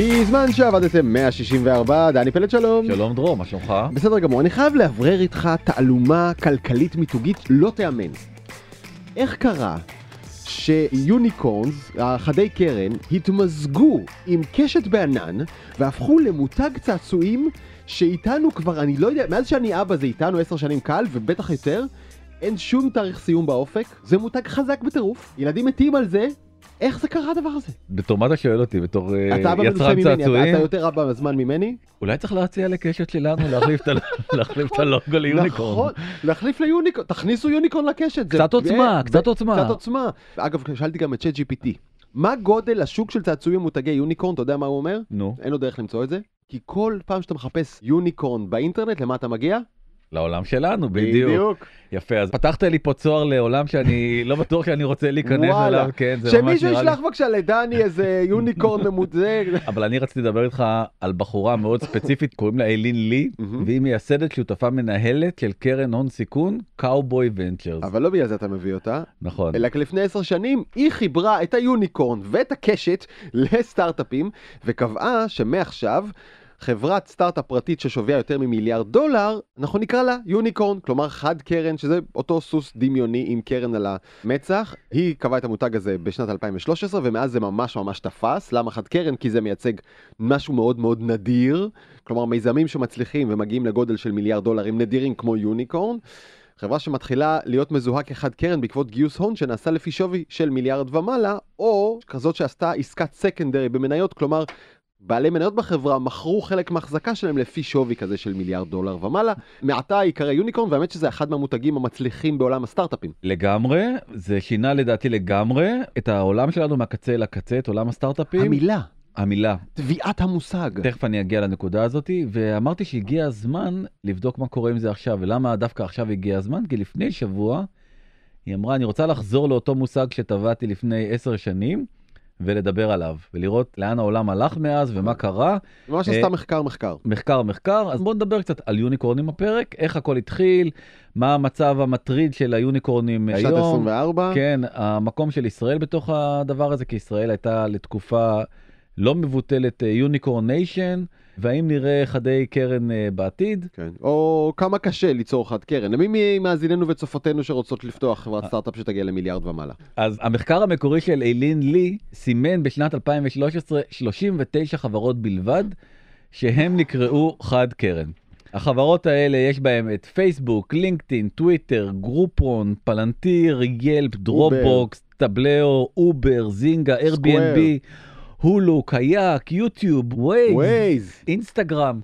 בזמן שעבדתם 164, דני פלד שלום. שלום דרור, מה שלומך? בסדר גמור, אני חייב לאוורר איתך תעלומה כלכלית מיתוגית לא תיאמן. איך קרה שיוניקורנס, החדי קרן, התמזגו עם קשת בענן והפכו למותג צעצועים שאיתנו כבר, אני לא יודע, מאז שאני אבא זה איתנו עשר שנים קל ובטח יותר, אין שום תאריך סיום באופק, זה מותג חזק בטירוף, ילדים מתים על זה, איך זה קרה הדבר הזה? בתור מה אתה שואל אותי? בתור אה, אתה אבא מנוסה יצרן צעצועים? אתה יותר אבא בזמן ממני? אולי צריך להציע לקשת שלנו להחליף את את הלוגו ליוניקורן. נכון, להחליף ליוניקורן, תכניסו יוניקורן לקשת. זה- קצת עוצמה, זה- קצת עוצמה. קצת עוצמה. אגב, שאלתי גם את צ'אט GPT, מה גודל השוק של צעצועים מותגי יוניקורן, אתה יודע מה הוא אומר? נו, אין לו דרך למצוא את זה. כי כל פעם שאתה מחפש יוניקורן באינטרנט, למה אתה מגיע? לעולם שלנו, בדיוק. יפה, אז פתחת לי פה צוהר לעולם שאני לא בטוח שאני רוצה להיכנס. אליו, כן, זה ממש שמישהו נראה לי. ישלח בבקשה לדני איזה יוניקורן ממותג. אבל אני רציתי לדבר איתך על בחורה מאוד ספציפית, קוראים לה איילין לי. והיא מייסדת שותפה מנהלת של קרן הון סיכון, Cowboy Ventures. אבל לא בגלל זה אתה מביא אותה, נכון. אלא לפני עשר שנים היא חיברה את היוניקורן ואת הקשת לסטארט-אפים, וקבעה שמעכשיו חברת סטארט-אפ פרטית ששוויה יותר ממיליארד דולר, אנחנו נקרא לה יוניקורן, כלומר חד קרן, שזה אותו סוס דמיוני עם קרן על המצח. היא קבעה את המותג הזה בשנת 2013, ומאז זה ממש ממש תפס. למה חד קרן? כי זה מייצג משהו מאוד מאוד נדיר, כלומר מיזמים שמצליחים ומגיעים לגודל של מיליארד דולרים נדירים כמו יוניקורן. חברה שמתחילה להיות מזוהה כחד קרן בעקבות גיוס הון שנעשה לפי שווי של מיליארד ומעלה, או כזאת שעשתה עסקת סקנדרי במניות, כלומר בעלי מניות בחברה מכרו חלק מההחזקה שלהם לפי שווי כזה של מיליארד דולר ומעלה. מעתה ייקרא יוניקורן, והאמת שזה אחד מהמותגים המצליחים בעולם הסטארט-אפים. לגמרי, זה שינה לדעתי לגמרי את העולם שלנו מהקצה אל הקצה, את עולם הסטארט-אפים. המילה, המילה. תביעת המושג. תכף אני אגיע לנקודה הזאת, ואמרתי שהגיע הזמן לבדוק מה קורה עם זה עכשיו, ולמה דווקא עכשיו הגיע הזמן? כי לפני שבוע היא אמרה, אני רוצה לחזור לאותו מושג שטבעתי לפני עשר שנים, ולדבר עליו, ולראות לאן העולם הלך מאז ומה קרה. ממש אה, עשתה מחקר מחקר. מחקר מחקר, אז בואו נדבר קצת על יוניקורנים בפרק, איך הכל התחיל, מה המצב המטריד של היוניקורנים שנת היום. 24. כן, המקום של ישראל בתוך הדבר הזה, כי ישראל הייתה לתקופה לא מבוטלת unicorn nation, והאם נראה חדי קרן אה, בעתיד? כן. או כמה קשה ליצור חד קרן. למי ממאזיננו וצופותינו שרוצות לפתוח חברת סטארט-אפ שתגיע למיליארד ומעלה? אז המחקר המקורי של איילין לי סימן בשנת 2013 39 חברות בלבד שהם נקראו חד קרן. החברות האלה יש בהם את פייסבוק, לינקדאין, טוויטר, גרופון, פלנטיר, ילפ, דרופבוקס, טבלאו, אובר, זינגה, Airbnb, הולו, קייק, יוטיוב, וייז, ווייז. אינסטגרם.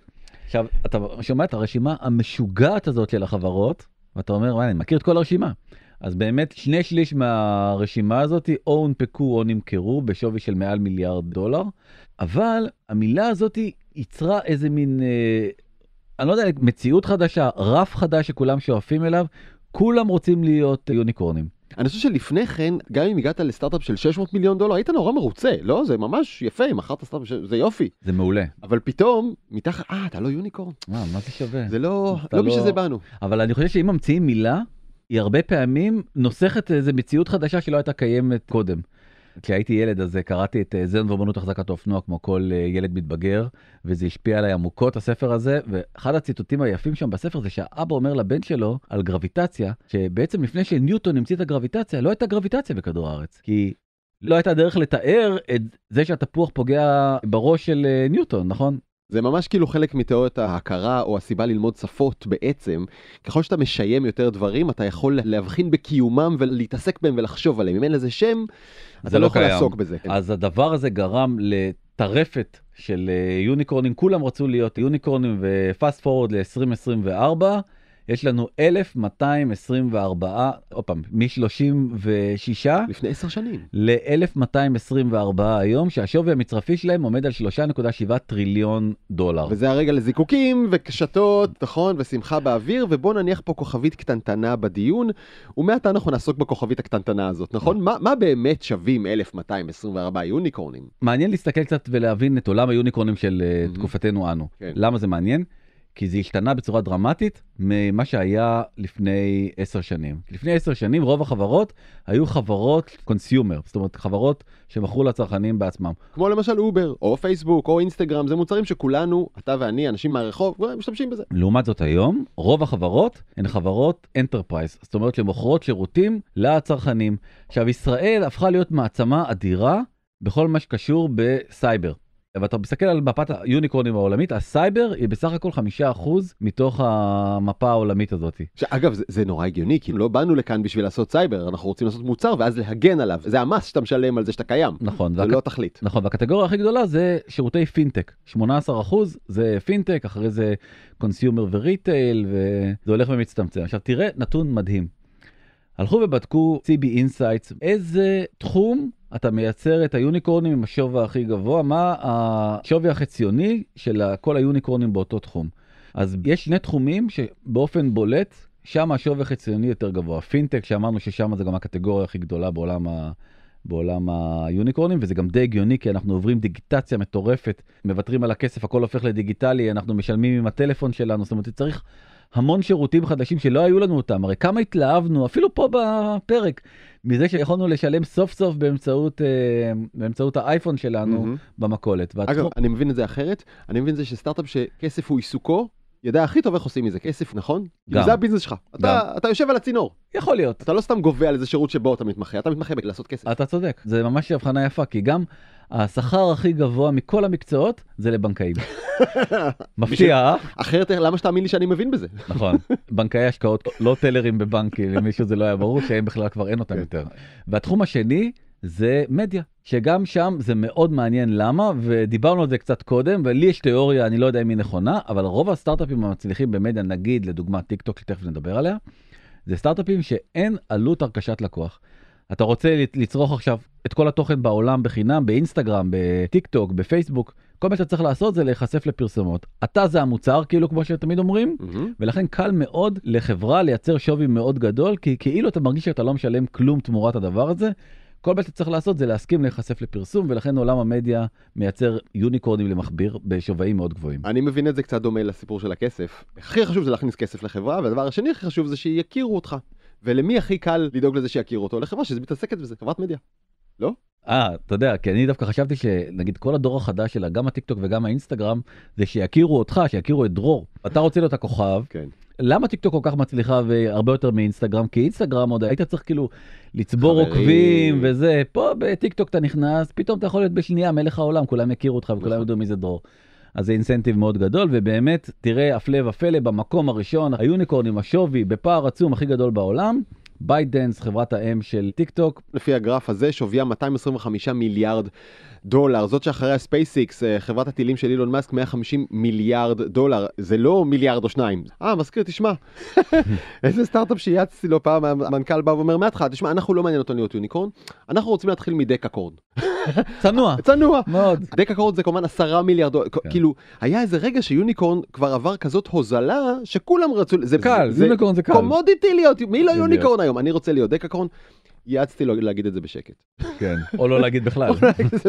עכשיו, אתה שומע את הרשימה המשוגעת הזאת של החברות, ואתה אומר, וואי, אני מכיר את כל הרשימה. אז באמת, שני שליש מהרשימה הזאת או הונפקו או נמכרו בשווי של מעל מיליארד דולר, אבל המילה הזאת ייצרה איזה מין, אה, אני לא יודע, מציאות חדשה, רף חדש שכולם שואפים אליו, כולם רוצים להיות יוניקורנים. אני חושב שלפני כן, גם אם הגעת לסטארט-אפ של 600 מיליון דולר, היית נורא מרוצה, לא? זה ממש יפה, מכרת סטארט-אפ, זה יופי. זה מעולה. אבל פתאום, מתחת, אה, אתה לא יוניקורן. מה, מה זה שווה? זה לא, לא לא- בשביל זה באנו. אבל אני חושב שאם ממציאים מילה, היא הרבה פעמים נוסחת איזה מציאות חדשה שלא הייתה קיימת קודם. כשהייתי ילד אז קראתי את אה, זרם ואומנות החזקת האופנוע כמו כל אה, ילד מתבגר, וזה השפיע עליי עמוקות הספר הזה, ואחד הציטוטים היפים שם בספר זה שהאבא אומר לבן שלו על גרביטציה, שבעצם לפני שניוטון המציא את הגרביטציה, לא הייתה גרביטציה בכדור הארץ, כי לא הייתה דרך לתאר את זה שהתפוח פוגע בראש של אה, ניוטון, נכון? זה ממש כאילו חלק מתיאוריות ההכרה או הסיבה ללמוד שפות בעצם. ככל שאתה משיים יותר דברים, אתה יכול להבחין בקיומם ולהתעסק בהם ולחשוב עליהם. אם אין לזה שם, אתה לא לא יכול. לעסוק בזה. אז הדבר הזה גרם לטרפת של אה, יוניקורנים, כולם רצו להיות יוניקורנים ופאסט פורוד ל-2024, יש לנו 1,224, עוד פעם, מ-36 לפני עשר שנים. ל-1,224 היום, שהשווי המצרפי שלהם עומד על 3.7 טריליון דולר. וזה הרגע לזיקוקים וקשתות, נכון, ושמחה באוויר, ובוא נניח פה כוכבית קטנטנה בדיון, ומעתה אנחנו נעסוק בכוכבית הקטנטנה הזאת, נכון? מה, מה באמת שווים 1224 יוניקורנים? מעניין להסתכל קצת ולהבין את עולם היוניקורנים של אה. תקופתנו אנו. כן. למה זה מעניין? כי זה השתנה בצורה דרמטית ממה שהיה לפני עשר שנים. לפני עשר שנים רוב החברות היו חברות consumer, זאת אומרת חברות שמכרו לצרכנים בעצמם. כמו למשל אובר, או פייסבוק, או אינסטגרם, זה מוצרים שכולנו, אתה ואני, אנשים מהרחוב, משתמשים בזה. לעומת זאת היום, רוב החברות הן חברות enterprise, זאת אומרת שמוכרות שירותים לצרכנים. עכשיו, ישראל הפכה להיות מעצמה אדירה בכל מה שקשור בסייבר. ואתה מסתכל על מפת היוניקורנים העולמית, הסייבר היא בסך הכל חמישה אחוז מתוך המפה העולמית הזאת. אגב, זה, זה נורא הגיוני, כי לא באנו לכאן בשביל לעשות סייבר, אנחנו רוצים לעשות מוצר ואז להגן עליו. זה המס שאתה משלם על זה שאתה קיים. נכון. זה והק... לא תכלית. נכון, והקטגוריה הכי גדולה זה שירותי פינטק. 18 אחוז זה פינטק, אחרי זה consumer ו retail, וזה הולך ומצטמצם. עכשיו תראה נתון מדהים. הלכו ובדקו CB Insights, איזה תחום אתה מייצר את היוניקורנים עם השווי הכי גבוה, מה השווי החציוני של כל היוניקורנים באותו תחום. אז יש שני תחומים שבאופן בולט, שם השווי החציוני יותר גבוה. פינטק, שאמרנו ששם זה גם הקטגוריה הכי גדולה בעולם ה... בעולם היוניקורנים, וזה גם די הגיוני, כי אנחנו עוברים דיגיטציה מטורפת, מוותרים על הכסף, הכל הופך לדיגיטלי, אנחנו משלמים עם הטלפון שלנו, זאת אומרת, צריך המון שירותים חדשים שלא היו לנו אותם. הרי כמה התלהבנו, אפילו פה בפרק, מזה שיכולנו לשלם סוף סוף באמצעות, אה, באמצעות האייפון שלנו mm-hmm. במכולת. והתחום... אגב, אני מבין את זה אחרת, אני מבין את זה שסטארט-אפ שכסף הוא עיסוקו, ידע הכי טוב איך עושים מזה כסף, נכון? גם. זה הביזנס שלך. אתה, אתה יושב על הצינור. יכול להיות. אתה לא סתם גובה על איזה שירות שבו אתה מתמחה, אתה מתמחה בלעשות כסף. אתה צודק, זה ממש הבחנה יפה, כי גם השכר הכי גבוה מכל המקצועות זה לבנקאים. מפתיע. אחרת למה שתאמין לי שאני מבין בזה? נכון, בנקאי השקעות לא טלרים בבנקים, למישהו זה לא היה ברור שהם בכלל כבר אין אותם כן. יותר. והתחום השני זה מדיה, שגם שם זה מאוד מעניין למה, ודיברנו על זה קצת קודם, ולי יש תיאוריה, אני לא יודע אם היא נכונה, אבל רוב הסטארט-אפים המצליחים במדיה, נגיד לדוגמה טיק טוק, שתכף נדבר עליה, זה סטארט-אפים שאין עלות הרכשת לקוח. אתה רוצה לצרוך עכשיו את כל התוכן בעולם בחינם, באינסטגרם, בטיק טוק, בפייסבוק, כל מה שאתה צריך לעשות זה להיחשף לפרסומות. אתה זה המוצר, כאילו כמו שתמיד אומרים, mm-hmm. ולכן קל מאוד לחברה לייצר שווי מאוד גדול, כי כאילו אתה מרגיש שאתה לא משלם כלום תמורת הדבר הזה. כל מה שאתה צריך לעשות זה להסכים להיחשף לפרסום, ולכן עולם המדיה מייצר יוניקורנים למכביר בשווים מאוד גבוהים. אני מבין את זה קצת דומה לסיפור של הכסף. הכי חשוב זה להכניס כסף לחברה, והדבר השני הכי חשוב זה שיכירו אותך. ולמי הכי קל לדאוג לזה שיכירו אותו? לחברה שמתעסקת בזה, חברת מדיה. לא? אה, אתה יודע, כי אני דווקא חשבתי שנגיד כל הדור החדש שלה, גם הטיק טוק וגם האינסטגרם, זה שיכירו אותך, שיכירו את דרור. אתה רוצה להיות הכוכב. כן. למה טיק טוק כל כך מצליחה והרבה יותר מאינסטגרם? כי אינסטגרם עוד היית צריך כאילו לצבור עוקבים וזה. פה בטיק טוק אתה נכנס, פתאום אתה יכול להיות בשנייה מלך העולם, כולם יכירו אותך וכולם נכון. ידעו מי זה דרור. אז זה אינסנטיב מאוד גדול, ובאמת, תראה, הפלא ופלא, במקום הראשון, היוניקורן עם השווי בפער עצום הכי גדול בעולם. בייטדנס, חברת האם של טיק טוק. לפי הגרף הזה, שוויה 225 מיליארד דולר. זאת שאחריה ספייסיקס, אה, חברת הטילים של אילון מאסק, 150 מיליארד דולר. זה לא מיליארד או שניים. אה, מזכיר, תשמע, איזה סטארט-אפ שיעצתי לו פעם, המנכ"ל בא ואומר מההתחלה, תשמע, אנחנו לא מעניין אותנו להיות יוניקורן, אנחנו רוצים להתחיל מדקהקורן. צנוע. צנוע. מאוד. דקהקורן זה כמובן עשרה מיליארד דולר. כן. כאילו, היה איזה רגע שיוניקורן כבר עבר כזאת הוזלה, שכולם רצו... זה קל, יוניקורן זה קל. commodity להיות, מי לא יוניקורן היום? אני רוצה להיות דקהקורן. יעצתי לו להגיד את זה בשקט. כן, או לא להגיד בכלל.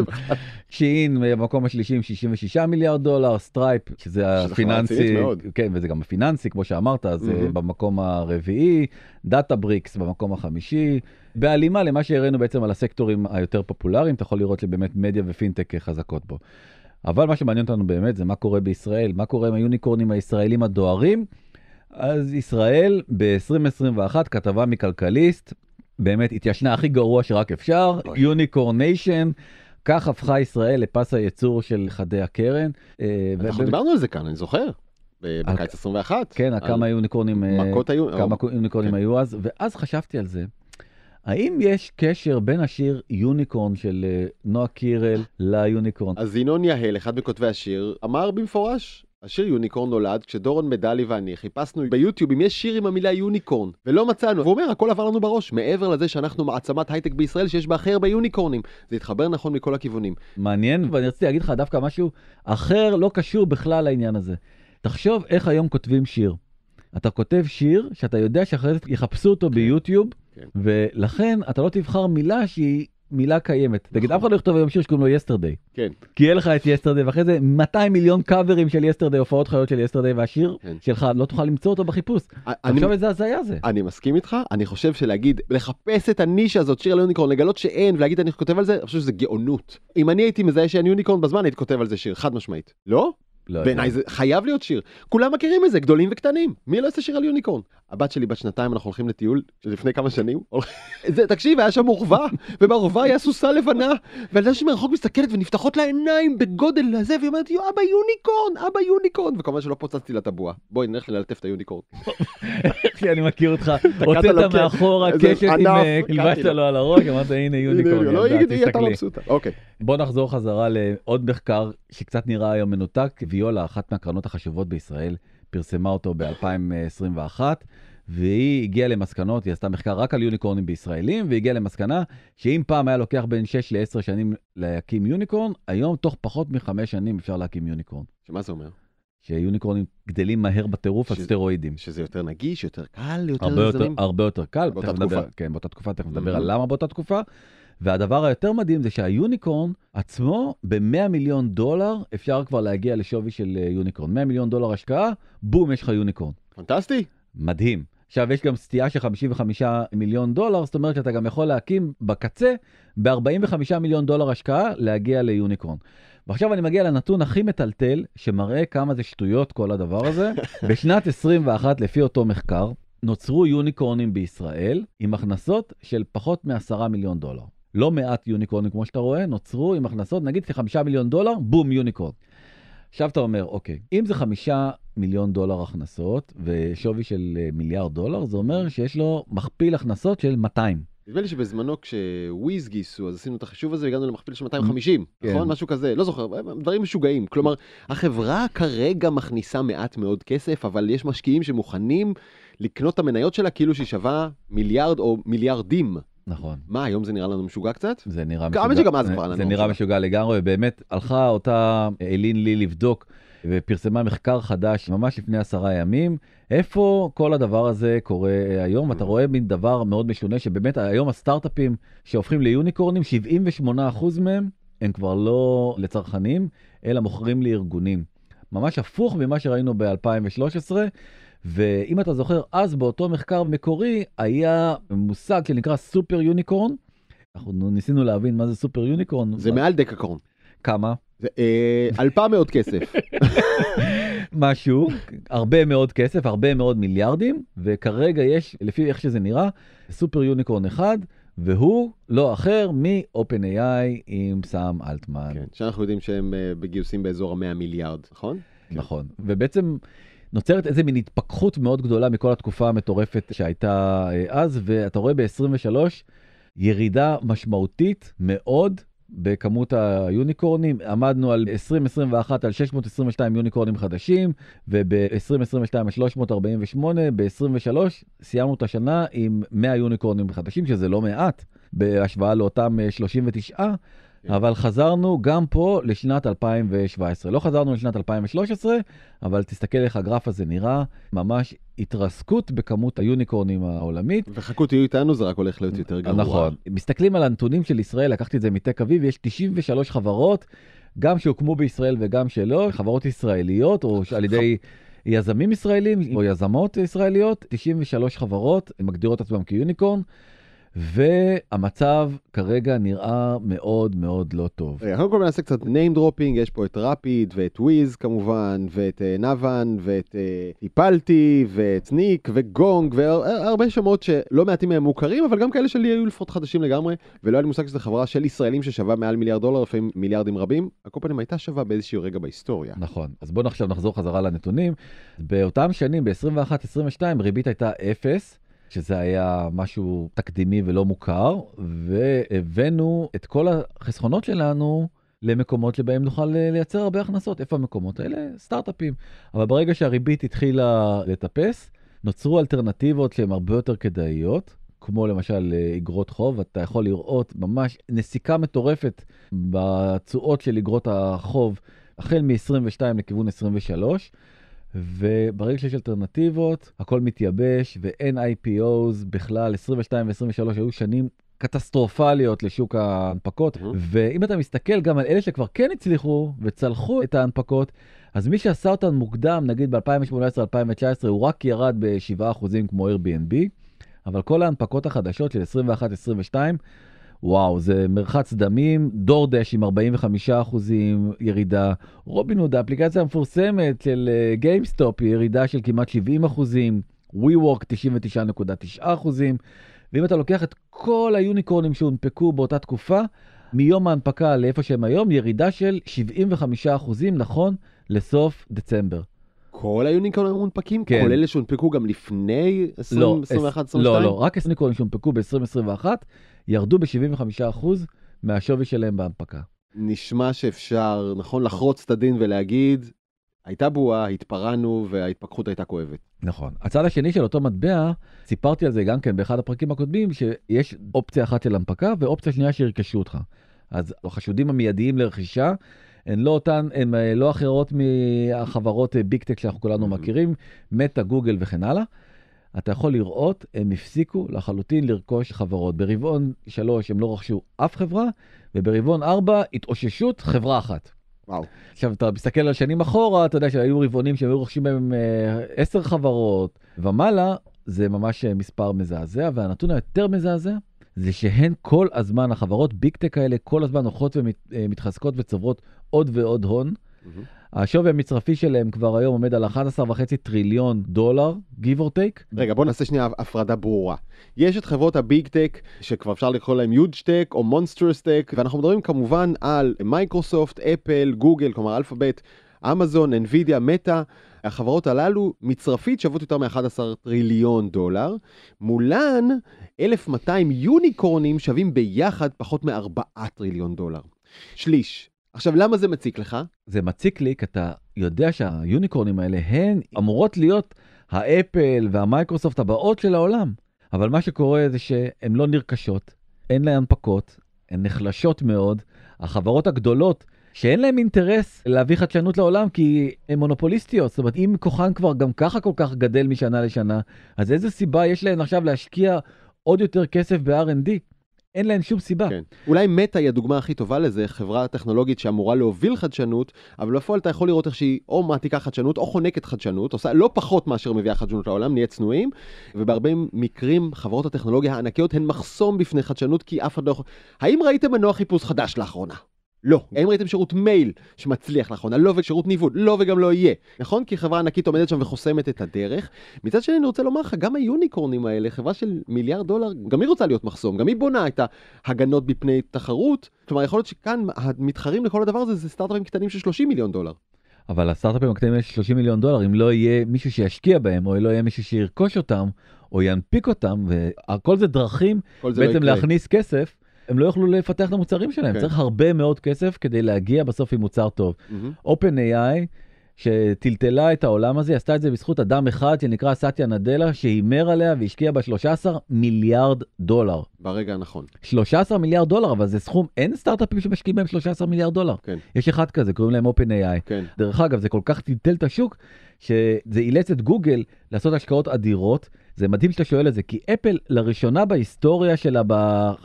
שיין במקום השלישי עם 66 מיליארד דולר, סטרייפ, שזה הפיננסי, כן, וזה גם הפיננסי, כמו שאמרת, זה במקום הרביעי, דאטהבריקס במקום החמישי, בהלימה למה שהראינו בעצם על הסקטורים היותר פופולריים, אתה יכול לראות שבאמת מדיה ופינטק חזקות בו. אבל מה שמעניין אותנו באמת זה מה קורה בישראל, מה קורה עם היוניקורנים הישראלים הדוהרים. אז ישראל ב-2021, כתבה מכלכליסט, באמת התיישנה הכי גרוע שרק אפשר, Unicorn Nation. כך הפכה ישראל לפס הייצור של חדי הקרן. אה, אנחנו דיברנו על זה כאן, אני זוכר. בקיץ 21. כן, כמה יוניקורנים, אה, היו, כן. היו אז, ואז חשבתי על זה. האם יש קשר בין השיר יוניקורן של אה, נועה קירל ליוניקורן? אז ינון יהל, אחד מכותבי השיר, אמר במפורש, השיר יוניקורן נולד כשדורון מדלי ואני חיפשנו ביוטיוב אם יש שיר עם המילה יוניקורן ולא מצאנו. והוא אומר הכל עבר לנו בראש מעבר לזה שאנחנו מעצמת הייטק בישראל שיש בה הכי הרבה יוניקורנים. זה התחבר נכון מכל הכיוונים. מעניין ואני רציתי להגיד לך דווקא משהו אחר לא קשור בכלל לעניין הזה. תחשוב איך היום כותבים שיר. אתה כותב שיר שאתה יודע שאחרי זה יחפשו אותו כן. ביוטיוב כן. ולכן אתה לא תבחר מילה שהיא מילה קיימת. תגיד, אף אחד לא יכתוב היום שיר שקוראים לו יסטרדי. כן. כי יהיה לך את יסטרדי, ואחרי זה 200 מיליון קאברים של יסטרדי, הופעות חיות של יסטרדי, והשיר כן. שלך, לא תוכל למצוא אותו בחיפוש. עכשיו איזה הזיה זה. אני מסכים איתך, אני חושב שלהגיד, לחפש את הנישה הזאת, שיר על יוניקורן, לגלות שאין, ולהגיד אני כותב על זה, אני חושב שזה גאונות. אם אני הייתי מזהה שאין יוניקורן בזמן, הייתי כותב על זה שיר, חד משמעית. לא? לא. בעיניי זה חייב להיות שיר. כולם מכירים את זה, גדולים וקטנים. מי לא יעשה שיר על יוניקורן? הבת שלי בת שנתיים, אנחנו הולכים לטיול לפני כמה שנים. זה, תקשיב, היה שם עורווה, ובעורווה היה סוסה לבנה, והילדה שלי מרחוק מסתכלת ונפתחות לה עיניים בגודל הזה, והיא אומרת, יו, אבא יוניקורן, אבא יוניקורן, וכמובן שלא פוצצתי לה את הבועה. בואי נלך ללטף את היוניקורן. איך אני מכיר אותך, הוצאת. מאחורה קשת עם, ענף, אה, לו. על הראש, אמרת הנה יוניקורן, לא, היא הייתה תסתכלי. אוקיי. בוא נחזור חזרה לעוד מחקר שקצת נראה היום מנותק. ויולה, אחת מהקרנות החשובות בישראל, פרסמה אותו ב-2021, והיא הגיעה למסקנות, היא עשתה מחקר רק על יוניקורנים בישראלים, והגיעה למסקנה שאם פעם היה לוקח בין 6 ל-10 שנים להקים יוניקורן, היום תוך פחות מחמש שנים אפשר להקים יוניקורן. שמה זה אומר? שיוניקורנים גדלים מהר בטירוף על שזה- סטרואידים. שזה יותר נגיש, יותר קל, יותר הרבה יותר. הרבה יותר קל, באותה תכף נדבר, תקופה. כן, באותה תקופה, תכף נדבר מהמם. על למה באותה תקופה. והדבר היותר מדהים זה שהיוניקורן עצמו, ב-100 מיליון דולר אפשר כבר להגיע לשווי של אה, יוניקורן. 100 מיליון דולר השקעה, בום, יש לך יוניקורן. פנטסטי. מדהים. עכשיו, יש גם סטייה של 55 מיליון דולר, זאת אומרת שאתה גם יכול להקים בקצה, ב-45 מיליון דולר השקעה, להגיע ליוניקורן. ועכשיו אני מגיע לנתון הכי מטלטל, שמראה כמה זה שטויות כל הדבר הזה. בשנת 21, לפי אותו מחקר, נוצרו יוניקורנים בישראל עם הכנסות של פחות מ-10 מיליון דולר. לא מעט יוניקורנים, כמו שאתה רואה, נוצרו עם הכנסות, נגיד כ-5 מיליון דולר, בום, יוניקורן. עכשיו אתה אומר, אוקיי, אם זה 5 מיליון דולר הכנסות ושווי של אה, מיליארד דולר, זה אומר שיש לו מכפיל הכנסות של 200. נדמה לי שבזמנו כשוויז גייסו, אז עשינו את החישוב הזה, הגענו למכפיל של 250, כן. נכון? משהו כזה, לא זוכר, דברים משוגעים. כלומר, החברה כרגע מכניסה מעט מאוד כסף, אבל יש משקיעים שמוכנים לקנות את המניות שלה כאילו שהיא שווה מיליארד או מיליארדים. נכון. מה, היום זה נראה לנו משוגע קצת? זה נראה גם שגם אז כבר לנו זה נראה משוגע. משוגע לגמרי, ובאמת הלכה אותה אלין לי לבדוק ופרסמה מחקר חדש ממש לפני עשרה ימים, איפה כל הדבר הזה קורה היום. אתה רואה מין דבר מאוד משונה, שבאמת היום הסטארט-אפים שהופכים ליוניקורנים, 78% מהם הם כבר לא לצרכנים, אלא מוכרים לארגונים. ממש הפוך ממה שראינו ב-2013. ואם אתה זוכר, אז באותו מחקר מקורי היה מושג שנקרא סופר יוניקורן. אנחנו ניסינו להבין מה זה סופר יוניקורן. זה מעל דקקורן. כמה? זה אה, אלפה מאוד כסף. משהו, הרבה מאוד כסף, הרבה מאוד מיליארדים, וכרגע יש, לפי איך שזה נראה, סופר יוניקורן אחד, והוא לא אחר מ-OpenAI עם סאם אלטמן. כן, שאנחנו יודעים שהם אה, בגיוסים באזור ה-100 מיליארד, נכון? נכון. ובעצם נוצרת איזה מין התפכחות מאוד גדולה מכל התקופה המטורפת שהייתה אה, אז, ואתה רואה ב-23 ירידה משמעותית מאוד. בכמות היוניקורנים, עמדנו על 2021 על 622 יוניקורנים חדשים, וב-2022 על 348, ב-23 סיימנו את השנה עם 100 יוניקורנים חדשים, שזה לא מעט, בהשוואה לאותם אה, 39, כן. אבל חזרנו גם פה לשנת 2017. לא חזרנו לשנת 2013, אבל תסתכל איך הגרף הזה נראה, ממש התרסקות בכמות היוניקורנים העולמית. וחכו תהיו איתנו, זה רק הולך להיות יותר גרוע. נכון. מסתכלים על הנתונים של ישראל, לקחתי את זה מטק אביב, יש 93 חברות, גם שהוקמו בישראל וגם שלא, חברות ישראליות, או על ידי יזמים ישראלים או יזמות ישראליות, 93 חברות, הן מגדירות עצמם כיוניקורן, והמצב כרגע נראה מאוד מאוד לא טוב. רגע, קודם כל נעשה קצת name dropping, יש פה את רפיד ואת וויז כמובן, ואת אה, נאוון, ואת אה, טיפלתי, ואת סניק, וגונג, והרבה שמות שלא מעטים מהם מוכרים, אבל גם כאלה שלי היו לפחות חדשים לגמרי, ולא היה לי מושג שזו חברה של ישראלים ששווה מעל מיליארד דולר, לפעמים מיליארדים רבים. הקופנים הייתה שווה באיזשהו רגע בהיסטוריה. נכון, אז בואו עכשיו נחזור חזרה לנתונים. באותם שנים, ב-21-22, ריבית הייתה אפס. שזה היה משהו תקדימי ולא מוכר, והבאנו את כל החסכונות שלנו למקומות שבהם נוכל אה, לייצר הרבה הכנסות. איפה המקומות האלה? סטארט-אפים. אבל ברגע שהריבית התחילה לטפס, נוצרו אלטרנטיבות שהן הרבה יותר כדאיות, כמו למשל אה, אגרות חוב, אתה יכול לראות ממש נסיקה מטורפת בתשואות של אגרות החוב, החל מ-22 לכיוון 23. וברגע שיש אלטרנטיבות, הכל מתייבש ואין IPOs בכלל, 22 ו-23 היו שנים קטסטרופליות לשוק ההנפקות, Mhm. ואם אתה מסתכל גם על אלה שכבר כן הצליחו וצלחו את ההנפקות, אז מי שעשה אותן מוקדם, נגיד ב-2018-2019, הוא רק ירד ב-7% כמו Airbnb, אבל כל ההנפקות החדשות של 21-22, וואו, זה מרחץ דמים, דורדאש עם 45% ירידה, רובינהוד האפליקציה המפורסמת של גיימסטופ, היא ירידה של כמעט 70%, WeWork 99.9%, ואם אתה לוקח את כל היוניקורנים שהונפקו באותה תקופה, מיום ההנפקה לאיפה שהם היום, ירידה של 75% נכון לסוף דצמבר. כל היוניקורנים מונפקים? כן. כולל אלה שהונפקו גם לפני 20, לא, 21, אס- 22? לא, לא, רק היוניקורנים שהונפקו ב-2021 ירדו ב-75% מהשווי שלהם בהנפקה. נשמע שאפשר, נכון, לחרוץ את הדין ולהגיד, הייתה בועה, התפרענו וההתפכחות הייתה כואבת. נכון. הצד השני של אותו מטבע, סיפרתי על זה גם כן באחד הפרקים הקודמים, שיש אופציה אחת של הנפקה ואופציה שנייה שירכשו אותך. אז החשודים המיידיים לרכישה, הן לא אותן, הן אה, לא אחרות מהחברות אה, ביג טק שאנחנו כולנו. מכירים, מטא, גוגל וכן הלאה. אתה יכול לראות, הם הפסיקו לחלוטין לרכוש חברות. ברבעון 3 הם לא רכשו אף חברה, וברבעון 4 התאוששות חברה אחת. וואו. עכשיו, אתה מסתכל על שנים אחורה, אתה יודע שהיו רבעונים שהם היו רוכשים בהם אה, עשר חברות ומעלה, זה ממש אה, מספר מזעזע, והנתון היותר מזעזע זה שהן כל הזמן, החברות ביג טק האלה כל הזמן הולכות ומתחזקות וצוברות עוד ועוד הון. מהמם. השווי המצרפי שלהם כבר היום עומד על 11.5 טריליון דולר, give or take. רגע, בוא נעשה שנייה הפרדה ברורה. יש את חברות הביג טק, שכבר אפשר לקרוא להם יוג' טק או מונסטרס טק, ואנחנו מדברים כמובן על מייקרוסופט, אפל, גוגל, כלומר אלפאבית, אמזון, אנווידיה, מטא. החברות הללו מצרפית שוות יותר מ-11 טריליון דולר. מולן 1,200 יוניקורנים שווים ביחד פחות מ-4 טריליון דולר. שליש. עכשיו, למה זה מציק לך? זה מציק לי, כי אתה יודע שהיוניקורנים האלה הן אמורות להיות האפל והמייקרוסופט הבאות של העולם. אבל מה שקורה זה שהן לא נרכשות, אין להן הנפקות, הן נחלשות מאוד. החברות הגדולות, שאין להן אינטרס להביא חדשנות לעולם כי הן מונופוליסטיות. זאת אומרת, אם כוחן כבר גם ככה כל כך גדל משנה לשנה, אז איזה סיבה יש להן עכשיו להשקיע עוד יותר כסף ב-R&D? אין להן שום סיבה. כן. אולי מטא היא הדוגמה הכי טובה לזה, חברה טכנולוגית שאמורה להוביל חדשנות, אבל בפועל אתה יכול לראות איך שהיא או מעתיקה חדשנות או חונקת חדשנות, עושה לא פחות מאשר מביאה חדשנות לעולם, נהיה צנועים, ובהרבה מקרים חברות הטכנולוגיה הענקיות הן מחסום בפני חדשנות כי אף אחד לא יכול... האם ראיתם מנוע חיפוש חדש לאחרונה? לא. האם ראיתם שירות מייל שמצליח לאחרונה? לא, ושירות ניווט? לא וגם לא יהיה. נכון? כי חברה ענקית עומדת שם וחוסמת את הדרך. מצד שני אני רוצה לומר לך, גם היוניקורנים האלה, חברה של מיליארד דולר, גם היא רוצה להיות מחסום, גם היא בונה את ההגנות בפני תחרות. כלומר, יכול להיות שכאן המתחרים לכל הדבר הזה זה סטארט-אפים קטנים של 30 מיליון דולר. אבל הסטארט-אפים הקטנים האלה של 30 מיליון דולר, אם לא יהיה מישהו שישקיע בהם, או לא יהיה מישהו שירכוש אותם, או ינפיק אותם, וכל זה דרכים כל זה לא בעצם יקרה. להכניס כסף, הם לא יוכלו לפתח את המוצרים שלהם. כן. צריך הרבה מאוד כסף כדי להגיע בסוף עם מוצר טוב. מהמם. OpenAI, שטלטלה את העולם הזה, עשתה את זה בזכות אדם אחד שנקרא סטיה נדלה, שהימר עליה והשקיע בה 13 מיליארד דולר. ברגע הנכון. 13 מיליארד דולר, אבל זה סכום, אין סטארט-אפים שמשקיעים בהם 13 מיליארד דולר. כן. יש אחד כזה, קוראים להם OpenAI. כן. דרך אגב, זה כל כך טלטל את השוק, שזה אילץ את גוגל לעשות השקעות אדירות. זה מדהים שאתה שואל את זה, כי אפל לראשונה בהיסטוריה שלה, ב...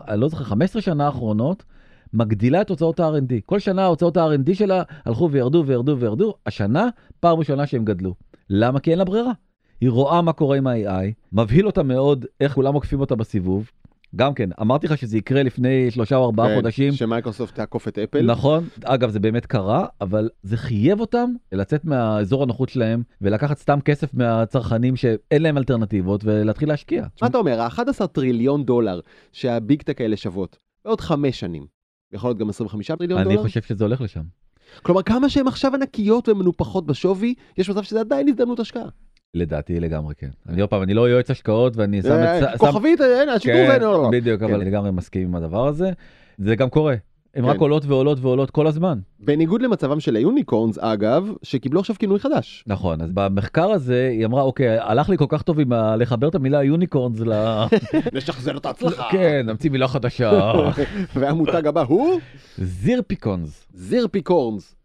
אני לא זוכר, 15 שנה האחרונות, מגדילה את הוצאות ה-R&D. כל שנה הוצאות ה-R&D שלה הלכו וירדו וירדו וירדו, השנה, פעם ראשונה שהם גדלו. למה? כי אין לה ברירה. היא רואה מה קורה עם ה-AI, מבהיל אותה מאוד איך כולם עוקפים אותה בסיבוב. גם כן, אמרתי לך שזה יקרה לפני שלושה או ארבעה כן, חודשים. שמייקרוסופט תעקוף את אפל. נכון, אגב זה באמת קרה, אבל זה חייב אותם לצאת מהאזור הנוחות שלהם ולקחת סתם כסף מהצרכנים שאין להם אלטרנטיבות ולהתחיל להשקיע. מה אתה אומר, ה-11 טריליון דולר שהביג טק האלה שוות, בעוד חמש שנים, יכול להיות גם 25 טריליון אני דולר? חושב שזה הולך לשם. כלומר, כמה שהן עכשיו ענקיות ומנופחות בשווי, יש מצב שזה עדיין הזדמנות השקעה. לדעתי לגמרי כן. אני עוד פעם, אני לא יועץ השקעות ואני שם אה, את... שם- כוכבית, הנה, השידור כן, זה... לא, לא, לא. בדיוק, אבל כן. אני לגמרי מסכים עם הדבר הזה. זה גם קורה. הן רק כן. עולות ועולות ועולות כל הזמן. בניגוד למצבם של ה unicorns, אגב, שקיבלו עכשיו כינוי חדש. נכון, אז במחקר הזה היא אמרה, אוקיי, הלך לי כל כך טוב עם ה- לחבר את המילה unicorns ל... לשחזר את ההצלחה. כן, נמציא מילה חדשה. והמותג הבא הוא זירפיקונס. זירפיקורנס.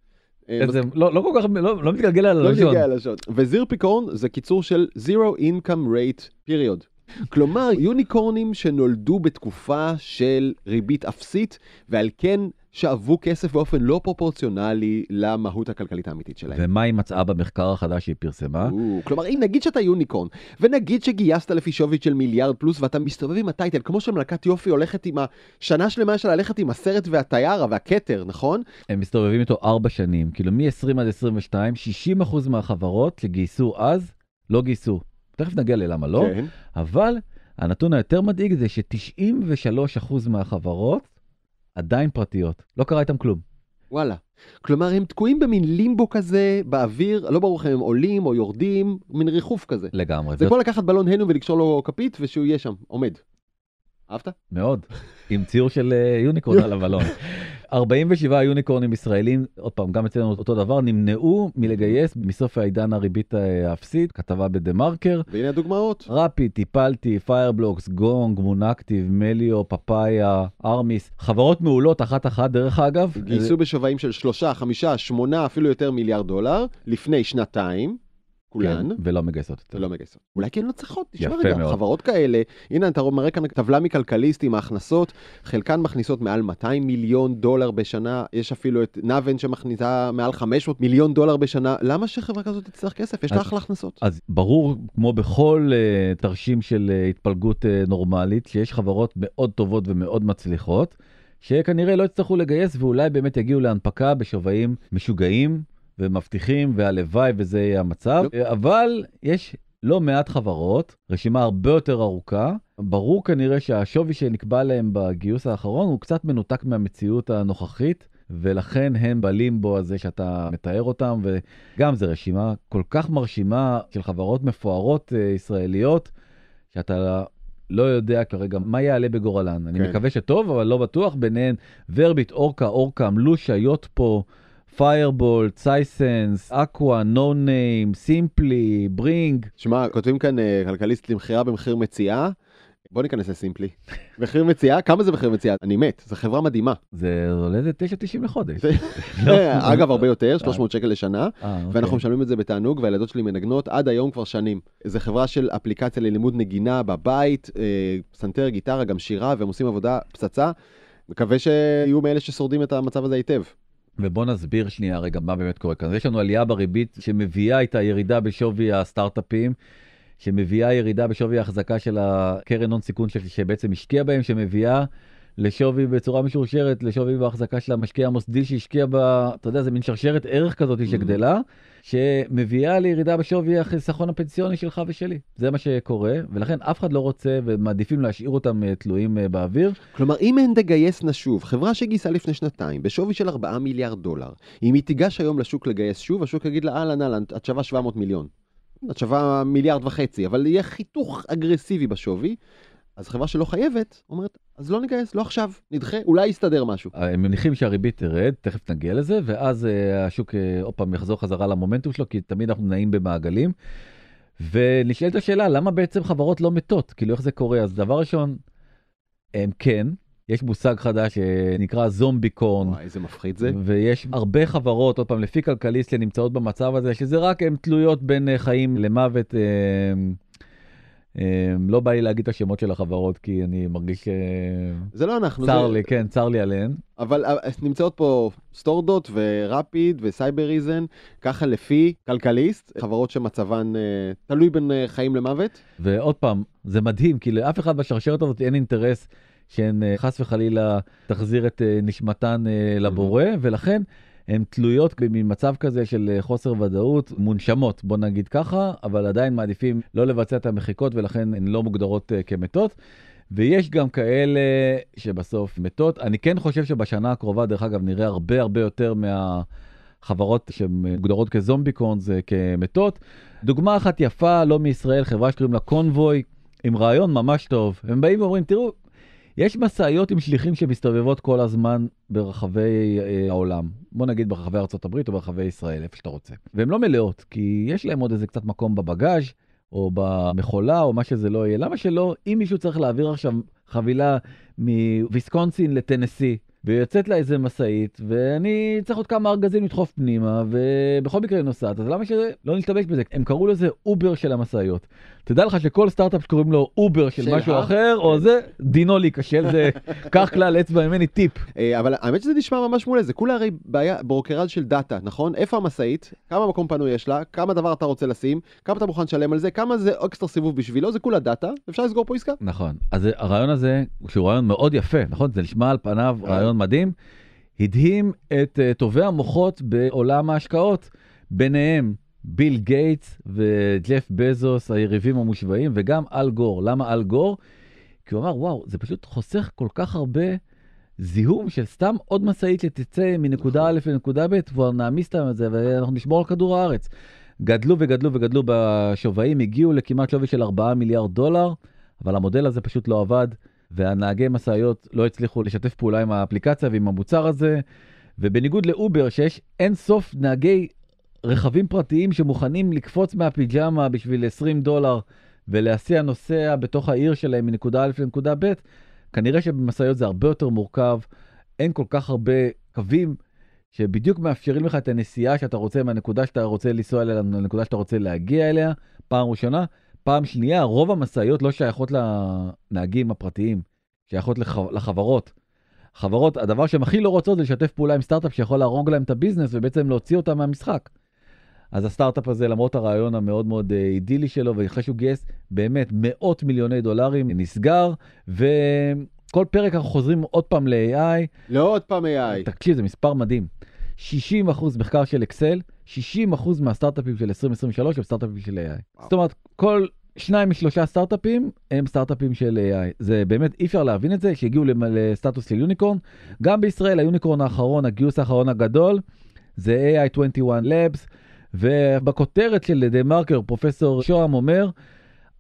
אה, איזה, לא, לא כל כך, לא, לא מתגלגל על לא הלשון. נגיע ללשון. וזירפיקורן זה קיצור של Zero Income Rate period. כלומר, יוניקורנים שנולדו בתקופה של ריבית אפסית, ועל כן שאבו כסף באופן לא פרופורציונלי למהות הכלכלית האמיתית שלהם. ומה היא מצאה במחקר החדש שהיא פרסמה? או, כלומר, אם נגיד שאתה יוניקורן, ונגיד שגייסת לפי שווי של מיליארד פלוס, ואתה מסתובב עם הטייטל, כמו שמלכת יופי הולכת עם השנה שלמה שלה ללכת עם הסרט והטיירה והכתר, נכון? הם מסתובבים איתו ארבע שנים, כאילו מ-20 עד 22, 60% מהחברות שגייסו אז, לא גייסו. תכף נגיע ללמה לא, כן. אבל הנתון היותר מדאיג זה ש-93% מהחברות עדיין פרטיות, לא קרה איתם כלום. וואלה. כלומר, הם תקועים במין לימבו כזה באוויר, לא ברור אם הם עולים או יורדים, מין ריחוף כזה. לגמרי. זה כמו לקחת בלון הליום ולקשור לו כפית ושהוא יהיה שם, עומד. אהבת? מאוד, עם ציור של אה, יוניקורן על הבלון. 47 יוניקורנים ישראלים, עוד פעם, גם אצלנו אותו דבר, נמנעו מלגייס מסוף העידן הריבית האפסית, כתבה בדה מרקר. והנה הדוגמאות. רפיד, טיפלטי, פיירבלוקס, גונג, מון אקטיב, מליו, פפאיה, ארמיס, חברות מעולות אחת-אחת דרך אגב. גייסו בשווים של שלושה, חמישה, שמונה, אפילו יותר מיליארד דולר, לפני שנתיים, כולן. כן, ולא מגייסות. יותר. ולא מגייסות. אולי כן לא צריכות, תשמע רגע, מאוד. חברות כאלה, הנה אתה מראה כאן טבלה מכלכליסט עם ההכנסות, חלקן מכניסות מעל 200 מיליון דולר בשנה, יש אפילו את נאבן שמכניסה מעל 500 מיליון דולר בשנה, למה שחברה כזאת תצטרך כסף? יש לה אז- אחלה הכנסות. אז ברור, כמו בכל uh, תרשים של uh, התפלגות uh, נורמלית, שיש חברות מאוד טובות ומאוד מצליחות, שכנראה לא יצטרכו לגייס ואולי באמת יגיעו להנפקה בשווים משוגעים ומבטיחים, והלוואי וזה יהיה המצב. Uh, אבל יש לא מעט חברות, רשימה הרבה יותר ארוכה. ברור כנראה שהשווי שנקבע להם בגיוס האחרון הוא קצת מנותק מהמציאות הנוכחית. ולכן הם בלימבו הזה שאתה מתאר אותם, וגם זו רשימה כל כך מרשימה של חברות מפוארות אה, ישראליות, שאתה לא יודע כרגע מה יעלה בגורלן. אני כן. מקווה שטוב, אבל לא בטוח, ביניהן ורביט, אורקה, אורקאם, לושה, יוטפו, פיירבול, צייסנס, אקווה, נו ניים, סימפלי, ברינג. שמע, כותבים כאן אה, כלכליסט למכירה במחיר מציאה. בוא ניכנס לסימפלי. מחיר מציאה? כמה זה מחיר מציאה? אני מת, זו חברה מדהימה. זה עולה זה 9.90 לחודש. לא? אגב, הרבה יותר, 300 שקל לשנה, אה, אוקיי. ואנחנו משלמים את זה בתענוג, והילדות שלי מנגנות עד היום כבר שנים. זו חברה של אפליקציה ללימוד נגינה בבית, אה, פסנתר, גיטרה, גם שירה, והם עושים עבודה פצצה. מקווה שיהיו מאלה ששורדים את המצב הזה היטב. ובוא נסביר שנייה רגע מה באמת קורה כאן. יש לנו עלייה בריבית שמביאה את הירידה בשווי הסטארט-אפים, שמביאה ירידה בשווי ההחזקה של הקרן הון סיכון שבעצם השקיע בהם, שמביאה לשווי בצורה משורשרת, לשווי בהחזקה של המשקיע המוסדי שהשקיע בה, אתה יודע, זה מין שרשרת ערך כזאת שגדלה, שמביאה לירידה בשווי החיסכון הפנסיוני שלך ושלי. זה מה שקורה, ולכן אף אחד לא רוצה ומעדיפים להשאיר אותם אה, תלויים אה, באוויר. כלומר, אם הן תגייס נשוב, חברה שגייסה לפני שנתיים, בשווי של 4 מיליארד דולר, אם היא תיגש היום לשוק לגייס שוב, השוק יגיד לה, אהלן אהלן, את שווה 700 מיליון. את שווה מיליארד וחצי, אבל יהיה חיתוך אגרסיבי בשווי, אז חברה שלא חייבת, אומרת, אז לא נגייס, לא עכשיו, נדחה, אולי יסתדר משהו. הם מניחים שהריבית תרד, תכף נגיע לזה, ואז אה, השוק אה, עוד פעם יחזור חזרה למומנטום שלו, כי תמיד אנחנו נעים במעגלים. ונשאלת השאלה, למה בעצם חברות לא מתות? כאילו, איך זה קורה? אז דבר ראשון, הם כן, יש מושג חדש שנקרא זומביקורן. וואי, איזה מפחיד זה. ויש הרבה חברות, עוד פעם, לפי כלכליסט, שנמצאות במצב הזה, שזה רק הן תלויות בין אה, חיים למוות. אה, אה, לא בא לי להגיד את השמות של החברות, כי אני מרגיש... אה, זה לא אנחנו, צר זה... לי, כן, צר לי עליהן. אבל אה, נמצאות פה סטורדוט ורפיד וסייבריזן, ככה לפי כלכליסט, חברות שמצבן אה, תלוי בין אה, חיים למוות. ועוד פעם, זה מדהים, כי לאף אחד בשרשרת הזאת אין אינטרס שהן אה, חס וחלילה תחזיר את אה, נשמתן אה, לבורא, ולכן הן תלויות במצב כזה של אה, חוסר ודאות, מונשמות, בוא נגיד ככה, אבל עדיין מעדיפים לא לבצע את המחיקות, ולכן הן לא מוגדרות אה, כמתות. ויש גם כאלה שבסוף מתות. אני כן חושב שבשנה הקרובה, דרך אגב, נראה הרבה הרבה יותר מה... חברות שמוגדרות כזומביקונס, אה, כמתות. דוגמה אחת יפה, לא מישראל, חברה שקוראים לה קונבוי, עם רעיון ממש טוב. הם באים ואומרים, תראו, יש משאיות עם שליחים שמסתובבות כל הזמן ברחבי אה, העולם. בוא נגיד ברחבי ארה"ב או ברחבי ישראל, איפה שאתה רוצה. והן לא מלאות, כי יש להם עוד איזה קצת מקום בבגאז' או במכולה או מה שזה לא יהיה. למה שלא, אם מישהו צריך להעביר עכשיו חבילה מוויסקונסין לטנסי, ויוצאת לה איזה משאית, ואני צריך עוד כמה ארגזים לדחוף פנימה, ובכל מקרה היא נוסעת, אז למה שלא נשתמש בזה? הם קראו לזה אובר של המשאיות. תדע לך שכל סטארט-אפ שקוראים לו אובר של משהו אחר, או כן. זה, דינו להיכשל, זה, קח כלל אצבע ממני טיפ. אה, אבל האמת שזה נשמע ממש מעולה, זה כולה הרי בעיה, brokerage של דאטה, נכון? איפה המשאית, כמה מקום פנוי יש לה, כמה דבר אתה רוצה לשים, כמה אתה מוכן לשלם על זה, כמה זה אקסטרה סיבוב בשבילו, זה כולה דאטה, אפשר לסגור פה עסקה. נכון, אז הרעיון הזה, שהוא רעיון מאוד יפה, נכון? זה נשמע על פניו אה. רעיון מדהים, הדהים את אה, טובי המוחות בעולם ההשקעות, ביניהם ביל גייטס וג'ף בזוס, היריבים המושבעים, וגם אל גור. למה אל גור? כי הוא אמר, וואו, זה פשוט חוסך כל כך הרבה זיהום של סתם עוד משאית שתצא מנקודה א' לנקודה ב', כבר נעמיס את זה ואנחנו נשמור על כדור הארץ. גדלו וגדלו וגדלו בשווים, הגיעו לכמעט שווי של 4 מיליארד דולר, אבל המודל הזה פשוט לא עבד, והנהגי משאיות לא הצליחו לשתף פעולה עם האפליקציה ועם המוצר הזה, ובניגוד לאובר, שיש אין סוף נהגי רכבים פרטיים שמוכנים לקפוץ מהפיג'מה בשביל 20 דולר ולהסיע נוסע בתוך העיר שלהם מנקודה א' לנקודה ב', כנראה שבמשאיות זה הרבה יותר מורכב, אין כל כך הרבה קווים שבדיוק מאפשרים לך את הנסיעה שאתה רוצה מהנקודה שאתה רוצה לנסוע אליה לנקודה שאתה רוצה להגיע אליה, פעם ראשונה. פעם שנייה, רוב המשאיות לא שייכות לנהגים הפרטיים, שייכות לח... לחברות. חברות, הדבר שהן הכי לא רוצות זה לשתף פעולה עם סטארט-אפ שיכול להרוג להם את ה business ובעצם להוציא אותם מהמשחק. אז הסטארט-אפ הזה, למרות הרעיון המאוד מאוד אה, אידילי שלו, ואחרי שהוא גייס באמת מאות מיליוני דולרים, נסגר, וכל פרק אנחנו חוזרים עוד פעם ל-AI. לא עוד פעם AI. תקשיב, זה מספר מדהים. 60 אחוז מחקר של אקסל, 60 אחוז מהסטארט-אפים של 2023 הם סטארט-אפים של AI. וואו. זאת אומרת, כל שניים משלושה סטארט-אפים הם סטארט-אפים של AI. זה באמת, אי אפשר להבין את זה, שהגיעו לסטטוס של יוניקורן. גם בישראל, היוניקורן האחרון, הגיוס האחרון הגדול, זה AI21 Labs, ובכותרת של דה מרקר, פרופסור שוהם אומר,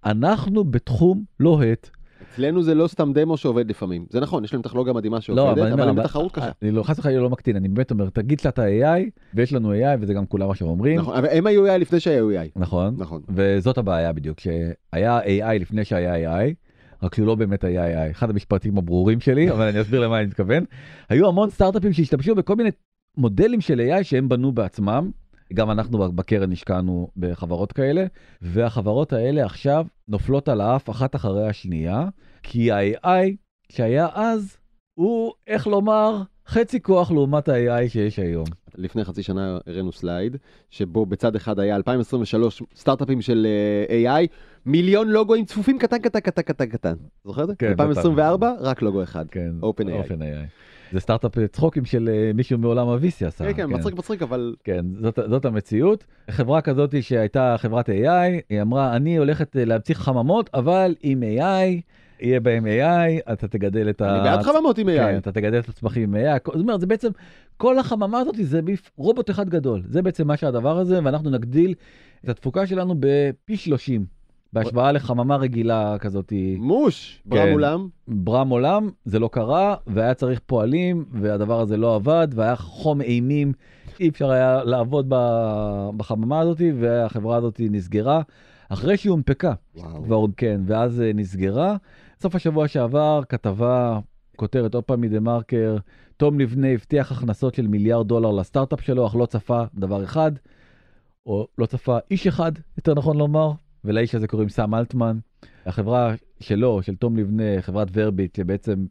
אנחנו בתחום לוהט. אצלנו זה לא סתם דמו שעובד לפעמים. זה נכון, יש להם טכנולוגיה מדהימה לא, שעובדת, אני אבל אומר, הם בתחרות קשה. אני לא, חס וחלילה לא מקטין, אני באמת אומר, תגיד שאתה AI, ויש לנו AI, וזה גם כולם עכשיו אומרים. נכון, אבל הם היו AI לפני שהיו AI. נכון. נכון. וזאת הבעיה בדיוק, שהיה AI לפני שהיה AI, רק שהוא לא באמת היה AI. אחד המשפטים הברורים שלי, אבל אני אסביר למה אני מתכוון. היו המון סטארט-אפים שהשתמשו בכל מיני מודלים של AI שהם בנו בעצמם. גם אנחנו בקרן השקענו בחברות כאלה, והחברות האלה עכשיו נופלות על האף אחת אחרי השנייה, כי ה-AI שהיה אז, הוא, איך לומר, חצי כוח לעומת ה-AI שיש היום. לפני חצי שנה הראינו סלייד, שבו בצד אחד היה 2023 סטארט-אפים של אה, AI, מיליון לוגוים צפופים קטן קטן קטן קטן קטן. זוכר את זה? כן, 2024 רק לוגו אחד. כן, OpenAI. זה סטארט-אפ צחוקים של אה, מישהו מעולם ה-VC עשה. כן, כן, מצחיק מצחיק, אבל כן, זאת, זאת המציאות. חברה כזאת שהייתה חברת AI, היא אמרה, אני הולכת אה, להמציא חממות, אבל עם AI, יהיה בהם AI, אתה תגדל את ה... אני בעד חממות עם כן, AI. אתה תגדל את הצמחים עם AI. זאת אומרת, זה בעצם, כל החממה הזאת זה רובוט אחד גדול. זה בעצם מה שהדבר הזה, ואנחנו נגדיל את התפוקה שלנו בפי 30, בהשוואה לחממה רגילה כזאת. מוש, ברם כן. אולם. ברם עולם, זה לא קרה, והיה צריך פועלים, והדבר הזה לא עבד, והיה חום אימים, אי אפשר היה לעבוד בחממה הזאת, והחברה הזאת נסגרה, אחרי שהיא הונפקה. כבר, כן, ואז אה, נסגרה. סוף השבוע שעבר, כתבה, כותרת עוד פעם מדה מרקר, תום לבנה הבטיח הכנסות של מיליארד דולר לסטארט-אפ שלו, אך לא צפה דבר אחד, או לא צפה איש אחד, יותר נכון לומר, ולאיש הזה קוראים סאם אלטמן. החברה שלו, של תום לבנה, חברת ורביט, שבעצם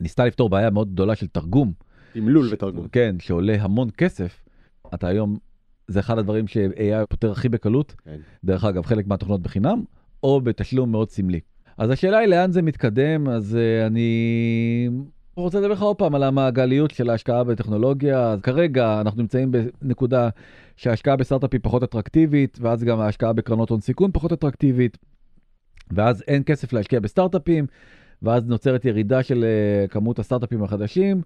ניסתה לפתור בעיה מאוד גדולה של תרגום. עם לול ותרגום. כן, שעולה המון כסף. אתה היום, זה אחד הדברים ש-AI פותר הכי בקלות. כן. דרך אגב, חלק מהתוכנות בחינם, או בתשלום מאוד סמלי. אז השאלה היא לאן זה מתקדם, אז uh, אני רוצה לדבר לך עוד פעם על המעגליות של ההשקעה בטכנולוגיה. אז כרגע אנחנו נמצאים בנקודה שההשקעה בסטארט-אפ היא פחות אטרקטיבית, ואז גם ההשקעה בקרנות הון סיכון פחות אטרקטיבית, ואז אין כסף להשקיע בסטארט-אפים, ואז נוצרת ירידה של uh, כמות הסטארט-אפים החדשים.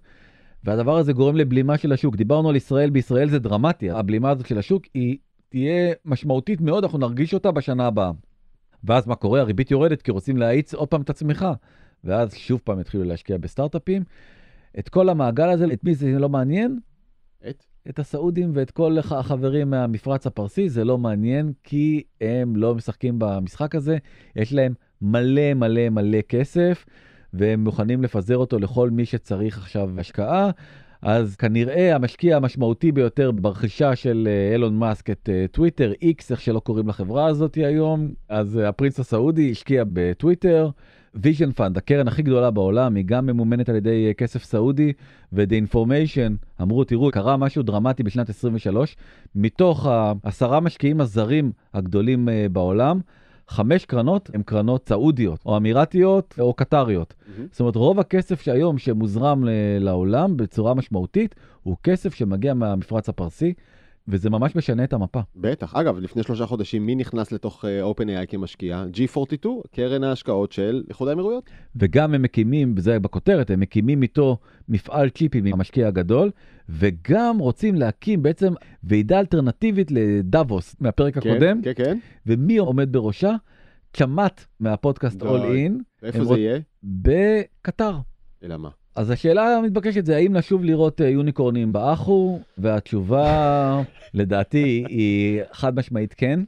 והדבר הזה גורם לבלימה של השוק. דיברנו על ישראל, בישראל זה דרמטי, הבלימה הזאת של השוק היא תהיה משמעותית מאוד, אנחנו נרגיש אותה בשנה הבאה. ואז מה קורה? הריבית יורדת כי רוצים להאיץ עוד פעם את הצמיחה. ואז שוב פעם יתחילו להשקיע בסטארט-אפים. את כל המעגל הזה, את מי זה לא מעניין? את? את הסעודים ואת כל הח- החברים מהמפרץ הפרסי, זה לא מעניין, כי הם לא משחקים במשחק הזה, יש להם מלא מלא מלא כסף, והם מוכנים לפזר אותו לכל מי שצריך עכשיו השקעה. אז כנראה המשקיע המשמעותי ביותר ברכישה של אה, אילון מאסק את אה, טוויטר, איקס, איך שלא קוראים לחברה הזאת היום, אז אה, ה-prince הסעודי השקיע בטוויטר. ויז'ן פאנד, הקרן הכי גדולה בעולם, היא גם ממומנת על ידי כסף סעודי, ו-The Information אמרו, תראו, קרה משהו דרמטי בשנת 23, מתוך העשרה משקיעים הזרים הגדולים בעולם, חמש קרנות הן קרנות סעודיות, או אמירתיות, או קטריות. Mm-hmm. זאת אומרת, רוב הכסף שהיום שמוזרם לעולם בצורה משמעותית, הוא כסף שמגיע מהמפרץ הפרסי. וזה ממש משנה את המפה. בטח. אגב, לפני שלושה חודשים, מי נכנס לתוך uh, OpenAI כמשקיע? G42, קרן ההשקעות של איחוד האמירויות. וגם הם מקימים, וזה בכותרת, הם מקימים איתו מפעל צ'יפים עם המשקיע הגדול, וגם רוצים להקים בעצם ועידה אלטרנטיבית לדאבוס מהפרק כן, הקודם. כן, כן. ומי עומד בראשה? צ'מאט מהפודקאסט All In. איפה זה רוצ... יהיה? בקטר. אלא מה? אז השאלה המתבקשת זה האם נשוב לראות אה, יוניקורנים באחו, והתשובה לדעתי היא חד משמעית כן.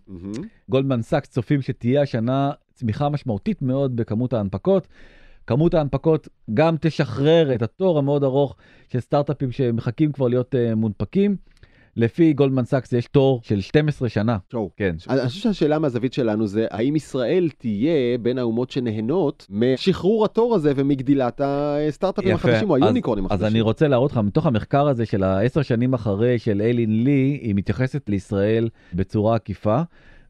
גולדמן סאקס צופים שתהיה השנה צמיחה משמעותית מאוד בכמות ההנפקות. כמות ההנפקות גם תשחרר את התור המאוד ארוך של סטארט-אפים שמחכים כבר להיות uh, מונפקים. לפי גולדמן סאקס יש תור של 12 שנה. טוב, כן. אני חושב שהשאלה מהזווית שלנו זה, האם ישראל תהיה בין האומות שנהנות משחרור התור הזה ומגדילת הסטארט-אפים החדשים או היוניקורנים החדשים? אז אני רוצה להראות לך, מתוך המחקר הזה של העשר שנים אחרי של איילין לי, היא מתייחסת לישראל בצורה עקיפה.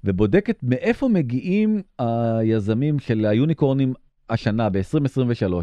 ובודקת מאיפה מגיעים היזמים של היוניקורנים השנה, ב-2023.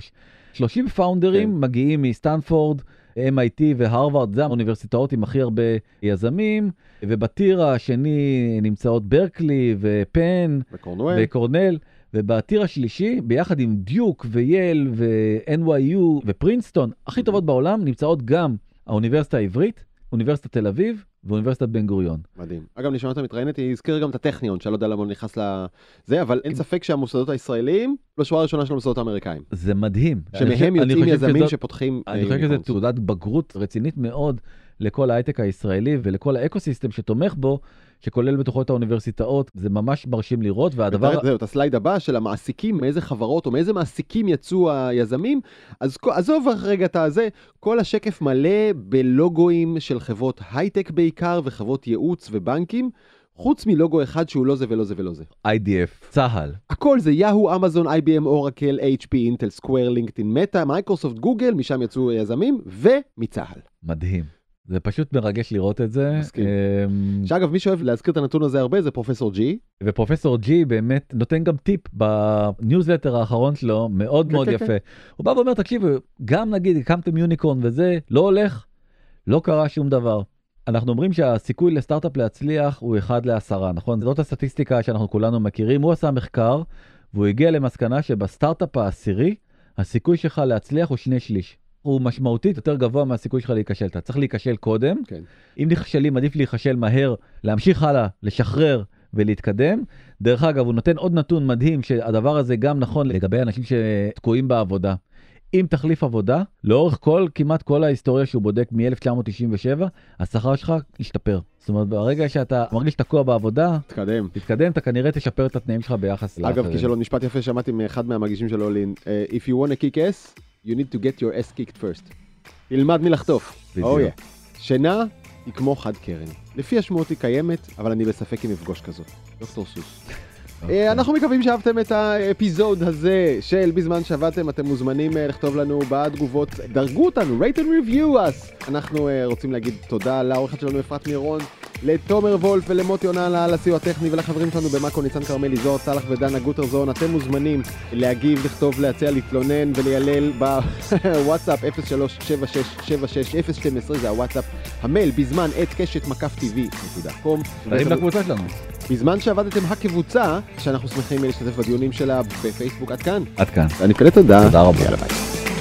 30 פאונדרים כן. מגיעים מסטנפורד, MIT והרווארד, זה האוניברסיטאות עם הכי הרבה יזמים, ובטיר השני נמצאות ברקלי ופן וקורנל. וקורנל. ובטיר השלישי, ביחד עם דיוק וייל ו-NYU ופרינסטון, הכי טובות בעולם, נמצאות גם האוניברסיטה העברית, אוניברסיטת תל אביב ואוניברסיטת בן גוריון. מדהים. אגב, נשמע אותה מתראיינת, היא הזכירה גם את הטכניון, שאני לא יודע למה הוא נכנס לזה, אבל אין ספק שהמוסדות הישראלים בשורה הראשונה של המוסדות האמריקאים. זה מדהים. שמהם יוצאים יזמים שפותחים... אני חושב שזו תעודת בגרות רצינית מאוד לכל ההייטק הישראלי ולכל האקוסיסטם שתומך בו, שכולל בתוכו את האוניברסיטאות, זה ממש מרשים לראות, והדבר... זהו, את ה-slide הבא של המעסיקים, מאיזה חברות או מאיזה מעסיקים יצאו היזמים, אז עזוב רגע את הזה, כל השקף מלא בלוגוים של חברות הייטק בעיקר, וחברות ייעוץ ובנקים. חוץ מלוגו אחד שהוא לא זה ולא זה ולא זה. IDF, צה"ל. הכל זה יאהו, אמזון, IBM, אורקל, HP, אינטל, סקוויר, לינקדאין, מטא, מייקרוסופט, גוגל, משם יצאו יזמים, ומצה"ל. מדהים. זה פשוט מרגש לראות את זה. מסכים. אמ, שאגב, מי שאוהב להזכיר את הנתון הזה הרבה זה פרופסור ג'י. ופרופסור ג'י באמת נותן גם טיפ בניוזלטר האחרון שלו, מאוד מאוד יפה. הוא בא ואומר, תקשיבו, גם נגיד הקמתם יוניקורן וזה, לא הולך, לא קרה שום דבר. אנחנו אומרים שהסיכוי לסטארט-אפ להצליח הוא 1 ל-10, נכון? זאת הסטטיסטיקה שאנחנו כולנו מכירים. הוא עשה מחקר, והוא הגיע למסקנה שבסטארט-אפ העשירי, הסיכוי שלך להצליח הוא שני שליש. הוא משמעותית יותר גבוה מהסיכוי שלך להיכשל. אתה צריך להיכשל קודם. כן. אם נכשלים, עדיף להיכשל מהר, להמשיך הלאה, לשחרר ולהתקדם. דרך אגב, הוא נותן עוד נתון מדהים, שהדבר הזה גם נכון לגבי אנשים שתקועים בעבודה. אם תחליף עבודה, לאורך כל, כמעט כל ההיסטוריה שהוא בודק מ-1997, השכר שלך ישתפר. זאת אומרת, ברגע שאתה מרגיש תקוע בעבודה, תתקדם. תתקדם, אתה כנראה תשפר את התנאים שלך ביחס לאחרים. אגב, כישלון משפט יפה שמעתי מאחד מהמגישים של אולין, uh, If you want to kick ass, you need to get your ass kicked first. תלמד מלחטוף. בדיוק. Oh, yeah. שינה היא כמו חד קרן. לפי השמועות היא קיימת, אבל אני בספק אם אפגוש כזאת. דוקטור סוס. Okay. אוקיי. אנחנו מקווים שאהבתם את האפיזוד הזה של בזמן שעבדתם, אתם מוזמנים אה, לכתוב לנו בתגובות, דרגו אותנו, rate and review us. אנחנו אה, רוצים להגיד תודה לעורכת שלנו אפרת מירון, לתומר וולף ולמוטי יונה על הסיוע הטכני ולחברים שלנו במאקו ניצן כרמלי, זוהר צלח ודנה גוטרזון. אתם מוזמנים להגיב, לכתוב, להציע, להתלונן וליילל בוואטסאפ 0376760012 זה הוואטסאפ, המייל בזמן את קשת מקף טבעי נקודה קום. תרים לקבוצה שלנו. בזמן שעבדתם הקבוצה, שאנחנו שמחים להשתתף בדיונים שלה בפייסבוק עד כאן. עד כאן. אני קולט תודה. תודה רבה.